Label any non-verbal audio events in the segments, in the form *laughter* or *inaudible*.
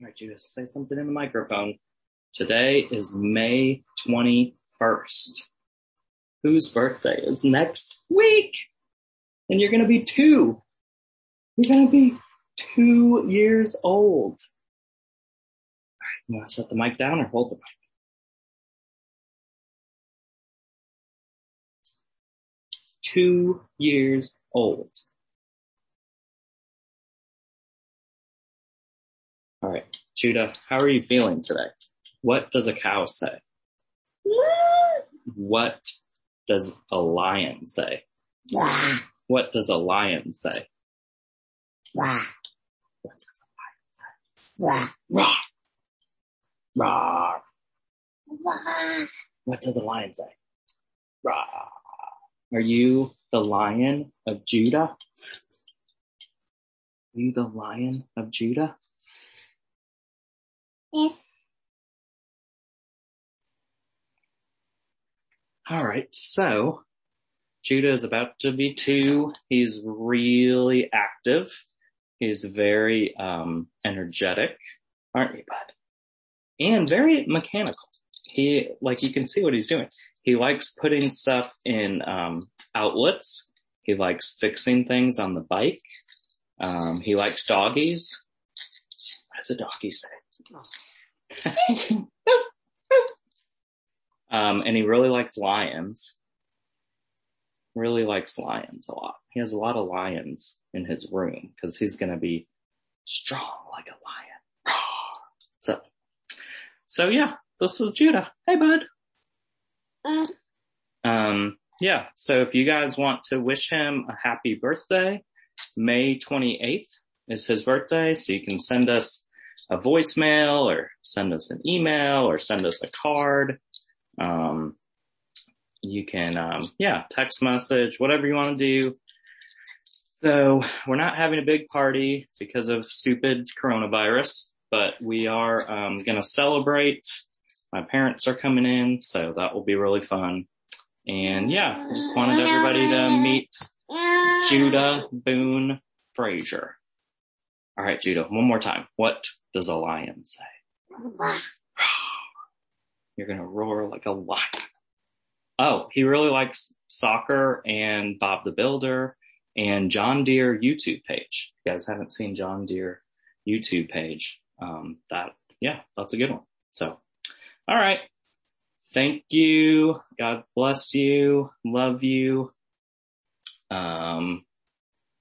All right, Judah, say something in the microphone. Today is May 21st. Whose birthday is next week? And you're going to be two. You're going to be two years old. All right, you want to set the mic down or hold the mic? Two years old. All right, Judah, how are you feeling today? What does a cow say? What does a lion say? What does a lion say? What does a lion say? Roar. Roar. What does a lion say? Roar. Are you the lion of Judah? Are you the lion of Judah? All right, so Judah is about to be two. He's really active. He's very um, energetic, aren't you, bud? And very mechanical. He, like, you can see what he's doing. He likes putting stuff in um, outlets. He likes fixing things on the bike. Um, he likes doggies. What does a doggy say? *laughs* um, and he really likes lions. Really likes lions a lot. He has a lot of lions in his room because he's going to be strong like a lion. *gasps* So, so yeah, this is Judah. Hey, bud. Um, yeah. So if you guys want to wish him a happy birthday, May 28th is his birthday. So you can send us a voicemail or send us an email or send us a card. Um, you can, um, yeah, text message, whatever you want to do. So we're not having a big party because of stupid coronavirus, but we are, um, going to celebrate. My parents are coming in, so that will be really fun. And yeah, just wanted everybody to meet Judah Boone Frazier. All right, Judah, one more time. What does a lion say? You're going to roar like a lion. Oh, he really likes soccer and Bob the Builder and John Deere YouTube page. If you guys haven't seen John Deere YouTube page, um, that, yeah, that's a good one. So, all right. Thank you. God bless you. Love you. Um,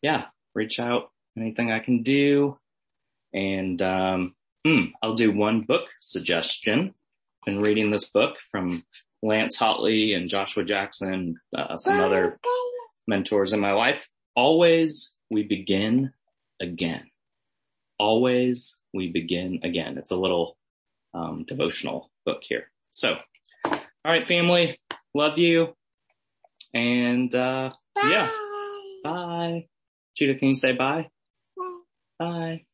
yeah, reach out. Anything I can do. And, um, hmm, I'll do one book suggestion. Been reading this book from Lance Hotley and Joshua Jackson, uh, some other mentors in my life. Always we begin again. Always we begin again. It's a little, um, devotional book here. So, all right, family, love you. And, uh, yeah, bye. Judah, can you say bye? Bye.